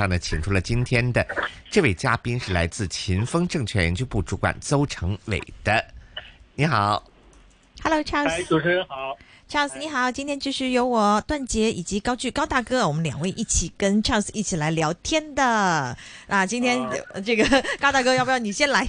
那呢，请出了今天的这位嘉宾是来自秦风证券研究部主管邹成伟的。你好，Hello Charles，哎，主持人好，Charles 你好，今天就是由我段杰以及高巨高大哥，我们两位一起跟 Charles 一起来聊天的。啊，今天这个高大哥要不要你先来？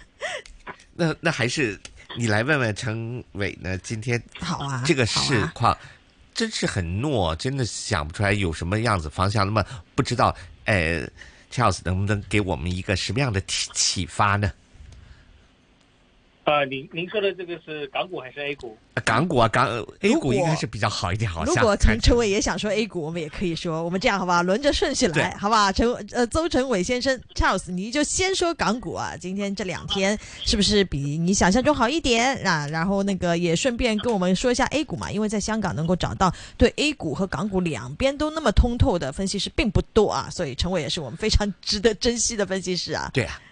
那那还是你来问问成伟呢？今天好啊，这个市况真是很糯，真的想不出来有什么样子方向。那么不知道，呃，Charles 能不能给我们一个什么样的启启发呢？啊，您您说的这个是港股还是 A 股？港股啊，港 A 股应该是比较好一点，好像。如果陈陈伟也想说 A 股，我们也可以说，我们这样好不好？轮着顺序来，好不好？陈呃，邹成伟先生，Charles，你就先说港股啊。今天这两天是不是比你想象中好一点啊？然后那个也顺便跟我们说一下 A 股嘛，因为在香港能够找到对 A 股和港股两边都那么通透的分析师并不多啊，所以陈伟也是我们非常 值得珍惜的分析师啊。对啊，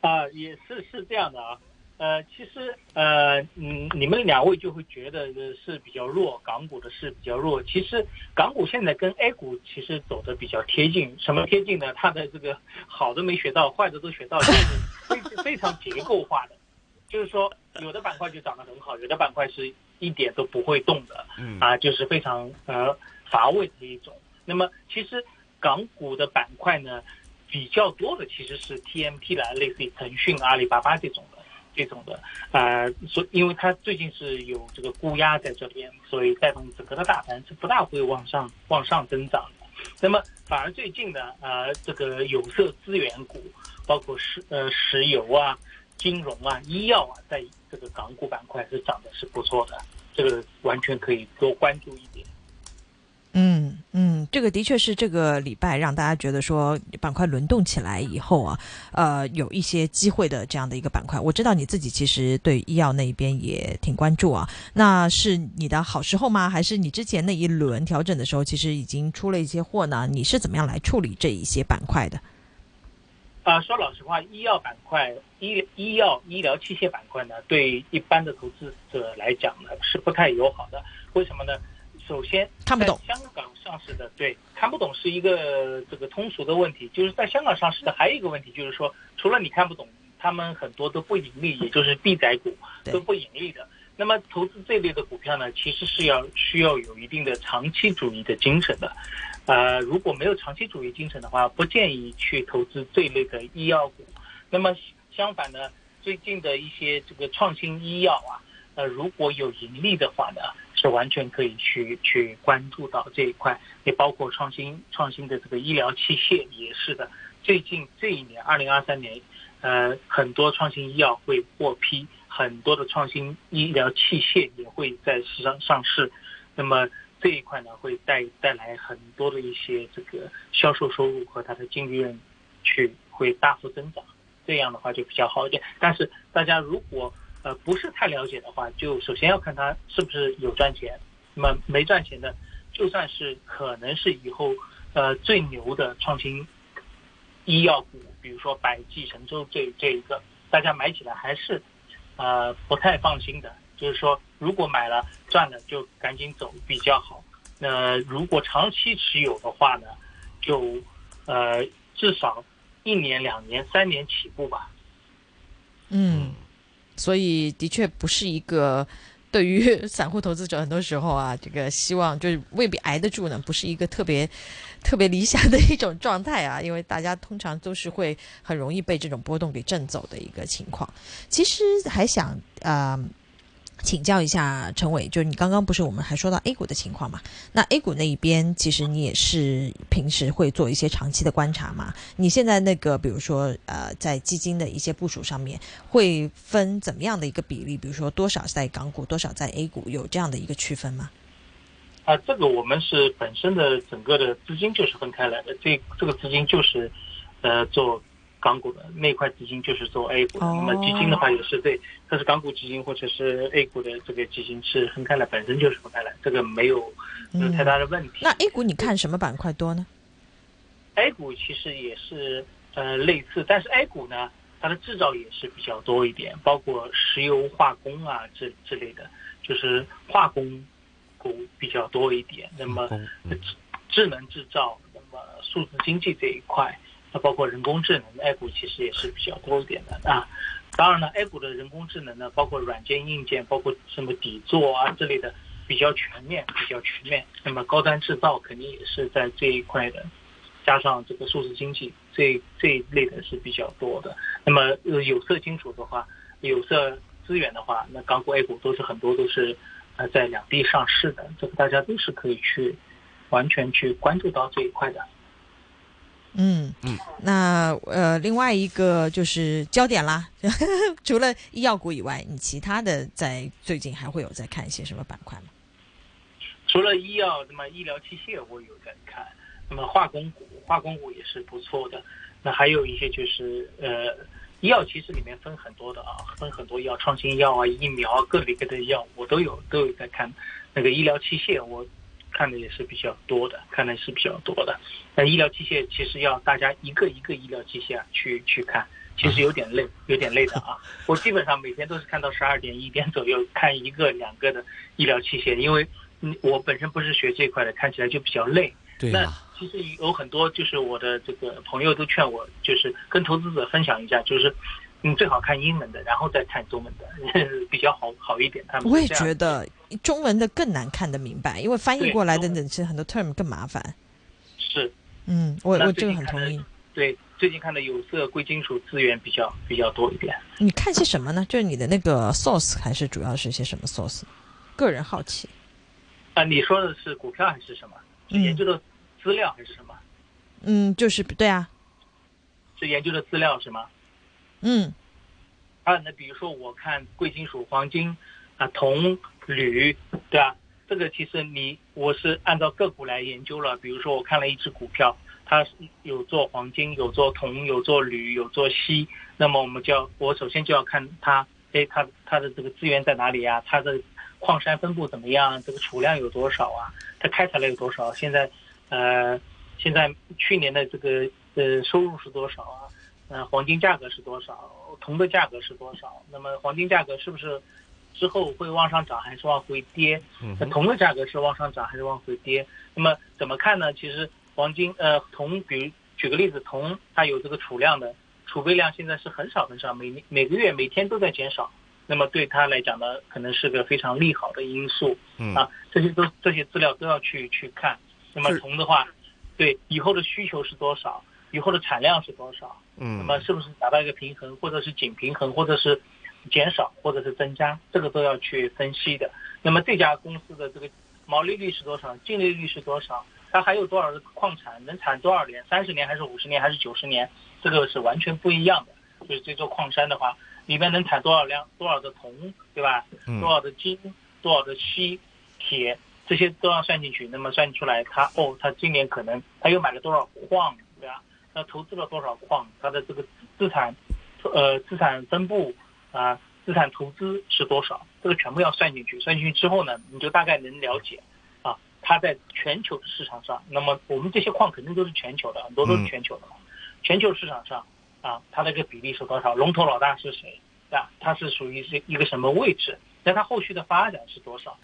啊，也是是这样的啊。呃，其实呃，嗯，你们两位就会觉得是比较弱，港股的是比较弱。其实港股现在跟 A 股其实走的比较贴近，什么贴近呢？它的这个好的没学到，坏的都学到，就是非 非常结构化的。就是说，有的板块就涨得很好，有的板块是一点都不会动的，啊，就是非常呃乏味的一种。那么，其实港股的板块呢，比较多的其实是 TMT 啦，类似于腾讯、阿里巴巴这种的。这种的，呃，所因为它最近是有这个估压在这边，所以带动整个的大盘是不大会往上往上增长的。那么反而最近呢，呃，这个有色资源股，包括石呃石油啊、金融啊、医药啊，在这个港股板块是涨的是不错的，这个完全可以多关注一点。嗯嗯，这个的确是这个礼拜让大家觉得说板块轮动起来以后啊，呃，有一些机会的这样的一个板块。我知道你自己其实对医药那一边也挺关注啊，那是你的好时候吗？还是你之前那一轮调整的时候，其实已经出了一些货呢？你是怎么样来处理这一些板块的？啊，说老实话，医药板块、医医药医疗器械板块呢，对一般的投资者来讲呢，是不太友好的。为什么呢？首先，看不懂香港上市的，对，看不懂是一个这个通俗的问题。就是在香港上市的还有一个问题，就是说，除了你看不懂，他们很多都不盈利，也就是闭仔股都不盈利的。那么投资这类的股票呢，其实是要需要有一定的长期主义的精神的。呃，如果没有长期主义精神的话，不建议去投资这类的医药股。那么相反呢，最近的一些这个创新医药啊，呃，如果有盈利的话呢？完全可以去去关注到这一块，也包括创新创新的这个医疗器械也是的。最近这一年，二零二三年，呃，很多创新医药会获批，很多的创新医疗器械也会在市场上市。那么这一块呢，会带带来很多的一些这个销售收入和它的净利润，去会大幅增长。这样的话就比较好一点。但是大家如果呃，不是太了解的话，就首先要看它是不是有赚钱。那么没赚钱的，就算是可能是以后呃最牛的创新医药股，比如说百济、神州这这一个，大家买起来还是呃不太放心的。就是说，如果买了赚了，就赶紧走比较好。那如果长期持有的话呢，就呃至少一年、两年、三年起步吧。嗯。所以的确不是一个对于 散户投资者很多时候啊，这个希望就是未必挨得住呢，不是一个特别特别理想的一种状态啊，因为大家通常都是会很容易被这种波动给震走的一个情况。其实还想啊。请教一下陈伟，就是你刚刚不是我们还说到 A 股的情况嘛？那 A 股那一边，其实你也是平时会做一些长期的观察嘛？你现在那个，比如说呃，在基金的一些部署上面，会分怎么样的一个比例？比如说多少在港股，多少在 A 股，有这样的一个区分吗？啊，这个我们是本身的整个的资金就是分开来的，这这个资金就是呃做。港股的那块基金就是做 A 股的，那么基金的话也是对，它是港股基金或者是 A 股的这个基金是分开来，本身就是分开来，这个没有没有太大的问题。那 A 股你看什么板块多呢？A 股其实也是呃类似，但是 A 股呢，它的制造也是比较多一点，包括石油化工啊这之类的，就是化工股比较多一点。那么智能制造。那么数字经济这一块，包括人工智能，A 股其实也是比较多一点的啊。当然了，A 股的人工智能呢，包括软件、硬件，包括什么底座啊之类的，比较全面，比较全面。那么高端制造肯定也是在这一块的，加上这个数字经济这这一类的是比较多的。那么有色金属的话，有色资源的话，那港股、A 股都是很多都是呃在两地上市的，这个大家都是可以去完全去关注到这一块的。嗯嗯，那呃，另外一个就是焦点啦，除了医药股以外，你其他的在最近还会有在看一些什么板块吗？除了医药，那么医疗器械我有在看，那么化工股，化工股也是不错的。那还有一些就是呃，医药其实里面分很多的啊，分很多药，创新药啊，疫苗各类各的药我都有都有在看。那个医疗器械我。看的也是比较多的，看的是比较多的。那医疗器械其实要大家一个一个医疗器械啊去去看，其实有点累，有点累的啊。我基本上每天都是看到十二点一点左右看一个两个的医疗器械，因为嗯我本身不是学这块的，看起来就比较累。对那其实有很多就是我的这个朋友都劝我，就是跟投资者分享一下，就是。你最好看英文的，然后再看中文的，比较好好一点。他们我也觉得中文的更难看得明白，因为翻译过来的其实很多 term 更麻烦。是，嗯，我我这个很同意。对，最近看的有色、贵金属资源比较比较多一点。你看些什么呢？就是你的那个 source 还是主要是些什么 source？个人好奇。啊，你说的是股票还是什么？是研究的资料还是什么？嗯，就是对啊。是研究的资料是吗？嗯，啊，那比如说我看贵金属黄金，啊铜铝，对吧？这个其实你我是按照个股来研究了。比如说我看了一只股票，它有做黄金，有做铜，有做铝，有做锡。那么我们就要，我首先就要看它，哎，它它的这个资源在哪里啊？它的矿山分布怎么样？这个储量有多少啊？它开采了有多少？现在，呃，现在去年的这个呃收入是多少啊？呃，黄金价格是多少？铜的价格是多少？那么黄金价格是不是之后会往上涨，还是往回跌？那铜的价格是往上涨还是往回跌？那么怎么看呢？其实黄金呃铜，比如举个例子，铜它有这个储量的储备量，现在是很少很少，每年每个月每天都在减少。那么对它来讲呢，可能是个非常利好的因素。啊，这些都这些资料都要去去看。那么铜的话，对以后的需求是多少？以后的产量是多少？嗯，那么是不是达到一个平衡，或者是仅平衡，或者是减少，或者是增加？这个都要去分析的。那么这家公司的这个毛利率是多少？净利率是多少？它还有多少的矿产？能产多少年？三十年还是五十年还是九十年？这个是完全不一样的。就是这座矿山的话，里面能产多少量？多少的铜，对吧？多少的金？多少的锡、铁？这些都要算进去。那么算出来，它哦，它今年可能它又买了多少矿？对吧？它投资了多少矿？它的这个资产，呃，资产分布啊，资产投资是多少？这个全部要算进去。算进去之后呢，你就大概能了解啊，它在全球的市场上，那么我们这些矿肯定都是全球的，很多都是全球的嘛。全球市场上啊，它的一个比例是多少？龙头老大是谁？啊，它是属于是一个什么位置？那它后续的发展是多少？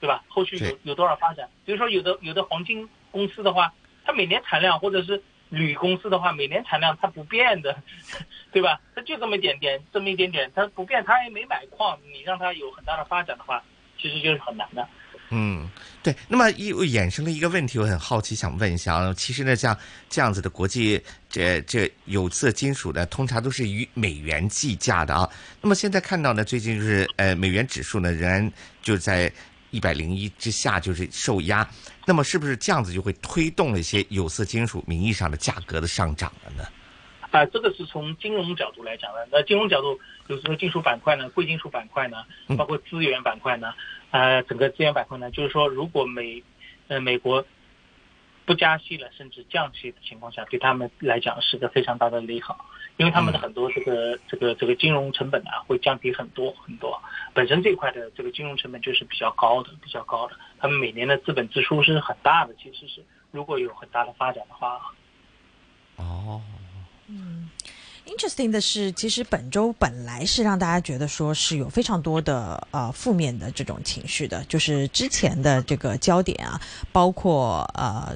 对吧？后续有有多少发展？比如说有的有的黄金公司的话，它每年产量或者是。铝公司的话，每年产量它不变的，对吧？它就这么一点点，这么一点点，它不变，它也没买矿，你让它有很大的发展的话，其实就是很难的。嗯，对。那么又衍生了一个问题，我很好奇，想问一下啊。其实呢，像这样子的国际这这有色金属呢，通常都是以美元计价的啊。那么现在看到呢，最近就是呃，美元指数呢仍然就在。一百零一之下就是受压，那么是不是这样子就会推动了一些有色金属名义上的价格的上涨了呢？啊，这个是从金融角度来讲的。那金融角度，有时候金属板块呢，贵金属板块呢，包括资源板块呢，呃，整个资源板块呢，就是说，如果美，呃，美国。不加息了，甚至降息的情况下，对他们来讲是个非常大的利好，因为他们的很多这个这个这个金融成本啊会降低很多很多。本身这块的这个金融成本就是比较高的，比较高的。他们每年的资本支出是很大的，其实是如果有很大的发展的话。哦，嗯，Interesting 的是，其实本周本来是让大家觉得说是有非常多的呃负面的这种情绪的，就是之前的这个焦点啊，包括呃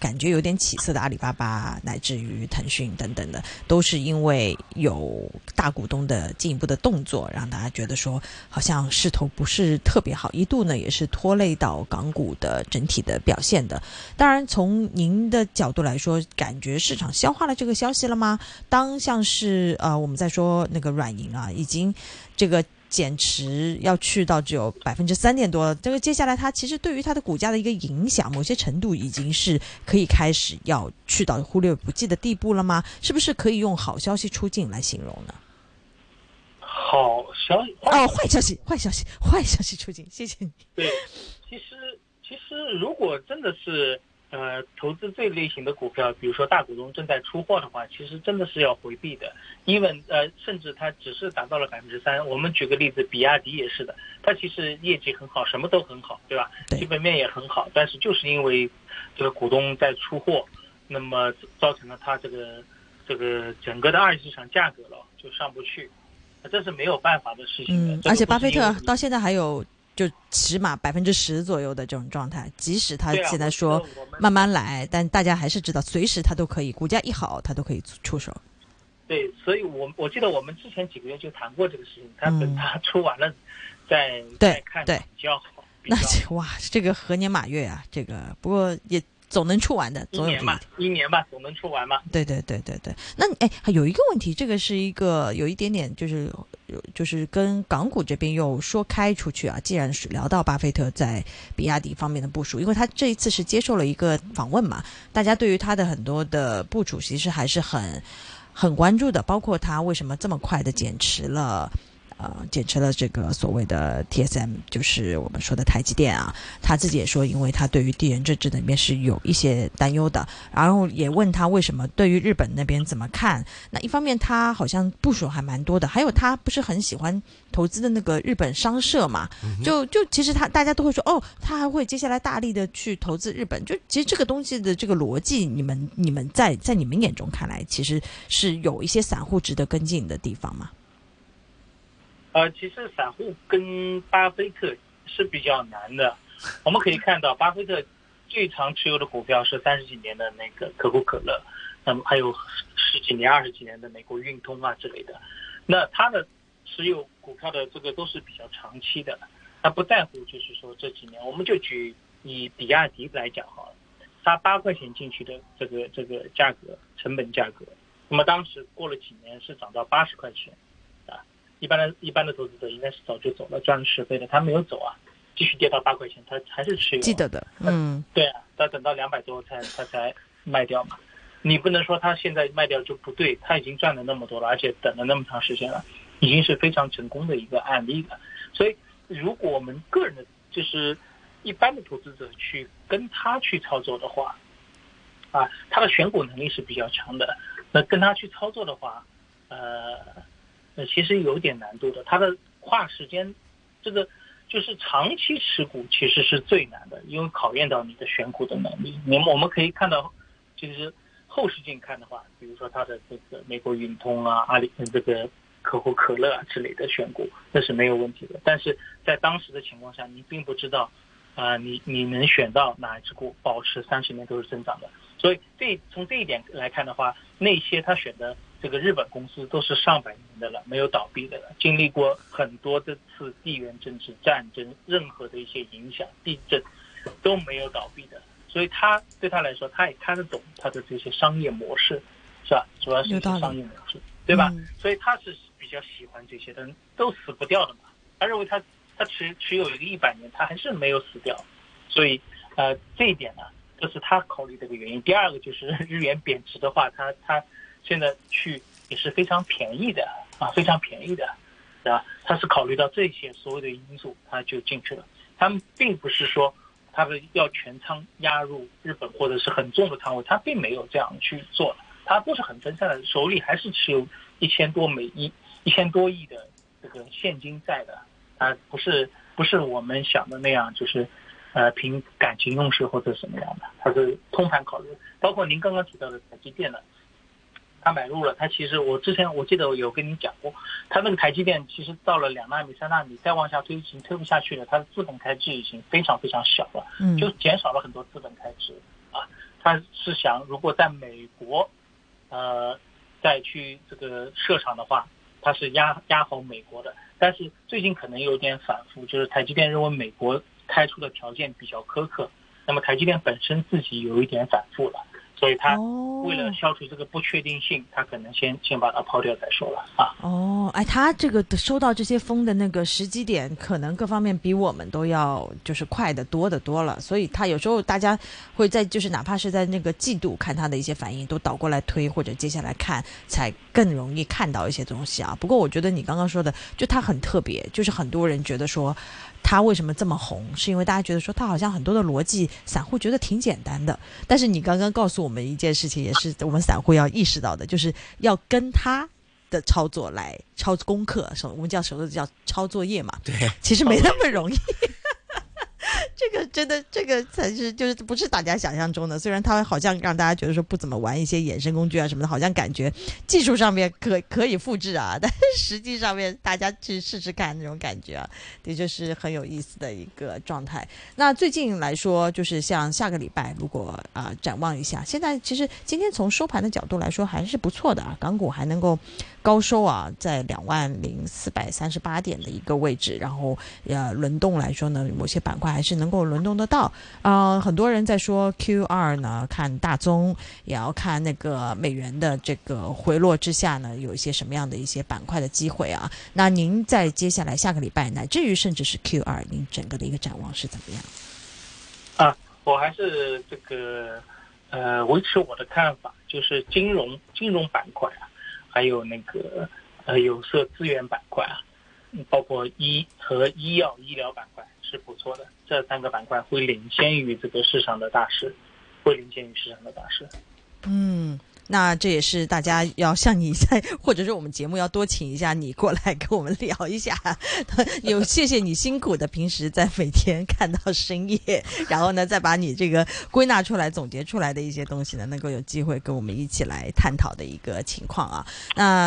感觉有点起色的阿里巴巴，乃至于腾讯等等的，都是因为有大股东的进一步的动作，让大家觉得说好像势头不是特别好，一度呢也是拖累到港股的整体的表现的。当然，从您的角度来说，感觉市场消化了这个消息了吗？当像是呃，我们在说那个软银啊，已经这个减持要去到只有百分之三点多，这个接下来它其实对于它的股价的一个影响，某些程度已经是可以开始要去到忽略不计的地步了吗？是不是可以用好消息出尽来形容呢？好消息哦，坏消息，坏消息，坏消息出尽，谢谢你。对，其实其实如果真的是。呃，投资这类型的股票，比如说大股东正在出货的话，其实真的是要回避的。因为呃，甚至它只是达到了百分之三。我们举个例子，比亚迪也是的，它其实业绩很好，什么都很好，对吧？基本面也很好，但是就是因为这个股东在出货，那么造成了它这个这个整个的二级市场价格了就上不去，这是没有办法的事情。嗯，而且巴菲特到现在还有。就起码百分之十左右的这种状态，即使他现在说慢慢来，但大家还是知道，随时他都可以，股价一好，他都可以出手。对，所以我我记得我们之前几个月就谈过这个事情，他等他出完了再再看比较好。那哇，这个何年马月啊，这个不过也。总能出完的，一年吧，一年吧，总能出完嘛。对对对对对。那哎，有一个问题，这个是一个有一点点，就是就是跟港股这边又说开出去啊。既然是聊到巴菲特在比亚迪方面的部署，因为他这一次是接受了一个访问嘛，大家对于他的很多的部署其实还是很很关注的，包括他为什么这么快的减持了。呃，减持了这个所谓的 TSM，就是我们说的台积电啊。他自己也说，因为他对于地缘政治那边是有一些担忧的。然后也问他为什么对于日本那边怎么看？那一方面他好像部署还蛮多的，还有他不是很喜欢投资的那个日本商社嘛？就就其实他大家都会说，哦，他还会接下来大力的去投资日本。就其实这个东西的这个逻辑，你们你们在在你们眼中看来，其实是有一些散户值得跟进的地方吗？呃，其实散户跟巴菲特是比较难的。我们可以看到，巴菲特最长持有的股票是三十几年的那个可口可乐，那么还有十几年、二十几年的美国运通啊之类的。那他的持有股票的这个都是比较长期的，他不在乎就是说这几年。我们就举以比亚迪来讲好了，他八块钱进去的这个这个价格成本价格，那么当时过了几年是涨到八十块钱。一般的、一般的投资者应该是早就走了，赚了十倍的，他没有走啊，继续跌到八块钱，他还是持有。记得的，嗯，对啊，他等到两百多才他才卖掉嘛。你不能说他现在卖掉就不对，他已经赚了那么多了，而且等了那么长时间了，已经是非常成功的一个案例了。所以，如果我们个人的，就是一般的投资者去跟他去操作的话，啊，他的选股能力是比较强的，那跟他去操作的话，呃。那其实有点难度的，它的跨时间，这个就是长期持股其实是最难的，因为考验到你的选股的能力。你我们可以看到，其实后视镜看的话，比如说它的这个美国运通啊、阿里这个可口可乐啊之类的选股，那是没有问题的。但是在当时的情况下，你并不知道啊，你你能选到哪一只股保持三十年都是增长的。所以这从这一点来看的话，那些他选的。这个日本公司都是上百年的了，没有倒闭的了，经历过很多这次地缘政治战争，任何的一些影响，地震都没有倒闭的，所以他对他来说，他也看得懂他的这些商业模式，是吧？主要是商业模式，对吧？所以他是比较喜欢这些的，都死不掉的嘛。他认为他他持持有一个一百年，他还是没有死掉，所以呃这一点呢，这是他考虑的一个原因。第二个就是日元贬值的话，他他。现在去也是非常便宜的啊，非常便宜的，对吧？他是考虑到这些所有的因素，他就进去了。他们并不是说他们要全仓压入日本或者是很重的仓位，他并没有这样去做，他都是很分散的，手里还是持有一千多美一一千多亿的这个现金在的，啊，不是不是我们想的那样，就是呃凭感情用事或者什么样的，他是通盘考虑。包括您刚刚提到的台积电呢。他买入了，他其实我之前我记得我有跟你讲过，他那个台积电其实到了两纳米、三纳米，再往下推已经推不下去了，它的资本开支已经非常非常小了，嗯，就减少了很多资本开支啊。他是想如果在美国，呃，再去这个设厂的话，他是压压好美国的，但是最近可能有点反复，就是台积电认为美国开出的条件比较苛刻，那么台积电本身自己有一点反复了。所以他为了消除这个不确定性，他可能先先把它抛掉再说了啊。哦，哎，他这个收到这些风的那个时机点，可能各方面比我们都要就是快的多的多了。所以他有时候大家会在就是哪怕是在那个季度看他的一些反应，都倒过来推或者接下来看，才更容易看到一些东西啊。不过我觉得你刚刚说的，就他很特别，就是很多人觉得说。他为什么这么红？是因为大家觉得说他好像很多的逻辑，散户觉得挺简单的。但是你刚刚告诉我们一件事情，也是我们散户要意识到的，就是要跟他的操作来抄功课，手我们叫手叫抄作业嘛。对，其实没那么容易。这个真的，这个才是就是不是大家想象中的。虽然它好像让大家觉得说不怎么玩一些衍生工具啊什么的，好像感觉技术上面可可以复制啊，但是实际上面大家去试试看那种感觉啊，的确是很有意思的一个状态。那最近来说，就是像下个礼拜，如果啊展望一下，现在其实今天从收盘的角度来说还是不错的啊，港股还能够高收啊，在两万零四百三十八点的一个位置，然后呃轮动来说呢，某些板块还是能能够轮动得到啊。很多人在说 Q 二呢，看大宗，也要看那个美元的这个回落之下呢，有一些什么样的一些板块的机会啊？那您在接下来下个礼拜，乃至于甚至是 Q 二，您整个的一个展望是怎么样？啊，我还是这个呃维持我的看法，就是金融金融板块啊，还有那个呃有色资源板块啊，包括医和医药医疗板块是不错的，这三个板块会领先于这个市场的大势，会领先于市场的大势。嗯。那这也是大家要向你在，或者是我们节目要多请一下你过来跟我们聊一下。有谢谢你辛苦的平时在每天看到深夜，然后呢再把你这个归纳出来、总结出来的一些东西呢，能够有机会跟我们一起来探讨的一个情况啊。那。